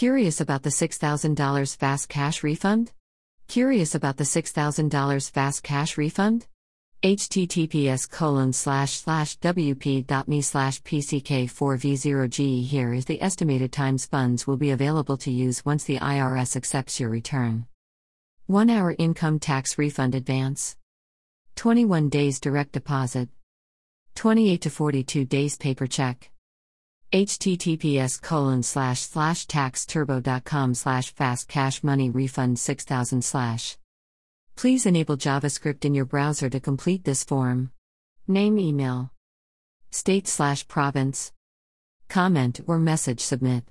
Curious about the $6,000 fast cash refund? Curious about the $6,000 fast cash refund? https colon slash slash wp.me slash pck4v0ge here is the estimated times funds will be available to use once the irs accepts your return. 1 hour income tax refund advance. 21 days direct deposit. 28 to 42 days paper check https colon slash slash taxturbo.com slash fast cash money refund 6000 slash Please enable JavaScript in your browser to complete this form. Name email. State slash province. Comment or message submit.